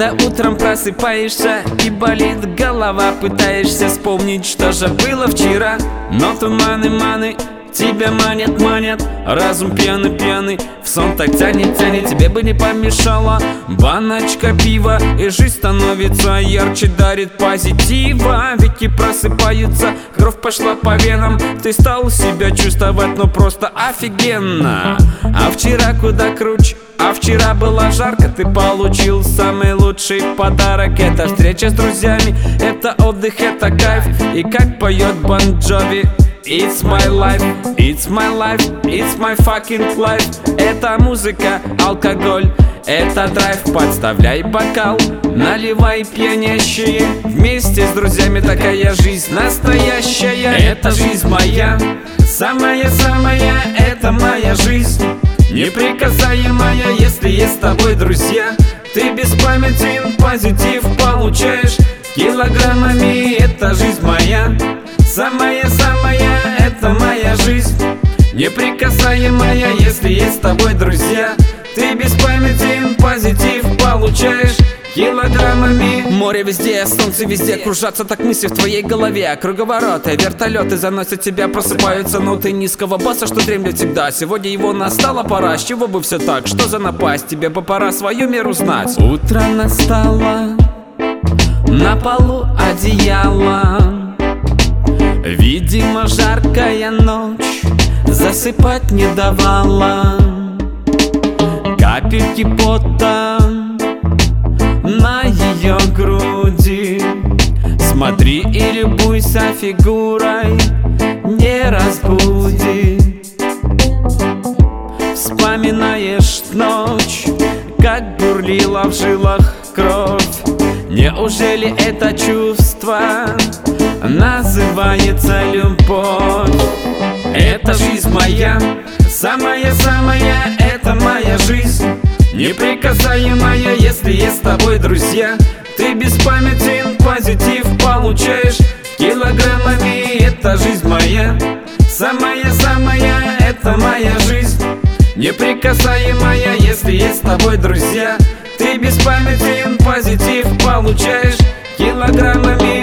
Когда утром просыпаешься и болит голова Пытаешься вспомнить, что же было вчера. Но туманы, маны Тебя манят, манят, разум пьяный, пьяный. В сон так тянет, тянет, тебе бы не помешала. Баночка пива, и жизнь становится ярче Дарит позитива, ведь и просыпаются Кровь пошла по венам, ты стал себя чувствовать Ну просто офигенно. А вчера куда круче а вчера было жарко, ты получил самый лучший подарок. Это встреча с друзьями, это отдых, это кайф. И как поет Бон Джови It's my life, it's my life, it's my fucking life. Это музыка, алкоголь, это драйв. Подставляй бокал, наливай пьянящие. Вместе с друзьями такая жизнь настоящая. Это жизнь моя, самая-самая, это моя жизнь. Неприкасаемая, если есть с тобой друзья. Ты беспамятен, позитив получаешь. Килограммами, это жизнь моя Самая-самая, Неприкасаемая, если есть с тобой друзья. Ты беспамятен, позитив получаешь. Килограммами Море везде, солнце везде. Кружатся так мысли в твоей голове. Круговороты, вертолеты заносят тебя Просыпаются ноты низкого баса, что дремлет всегда. Сегодня его настала пора, с чего бы все так? Что за напасть? Тебе бы пора свою меру знать. Утро настало На полу одеяло. Видимо, жаркая ночь Засыпать не давала. Капельки пота на ее груди. Смотри и любуйся фигурой Не разбуди. Вспоминаешь ночь Как бурлила в жилах кровь. Неужели это чувство Называется любовь Это жизнь моя Самая-самая, это моя жизнь. Неприкасаемая, если есть с тобой друзья. Ты беспамятен, позитив получаешь. Килограммами, это жизнь моя. Самая-самая, это моя жизнь. Неприкасаемая, если есть с тобой друзья. Ты беспамятен, позитив получаешь. Килограммами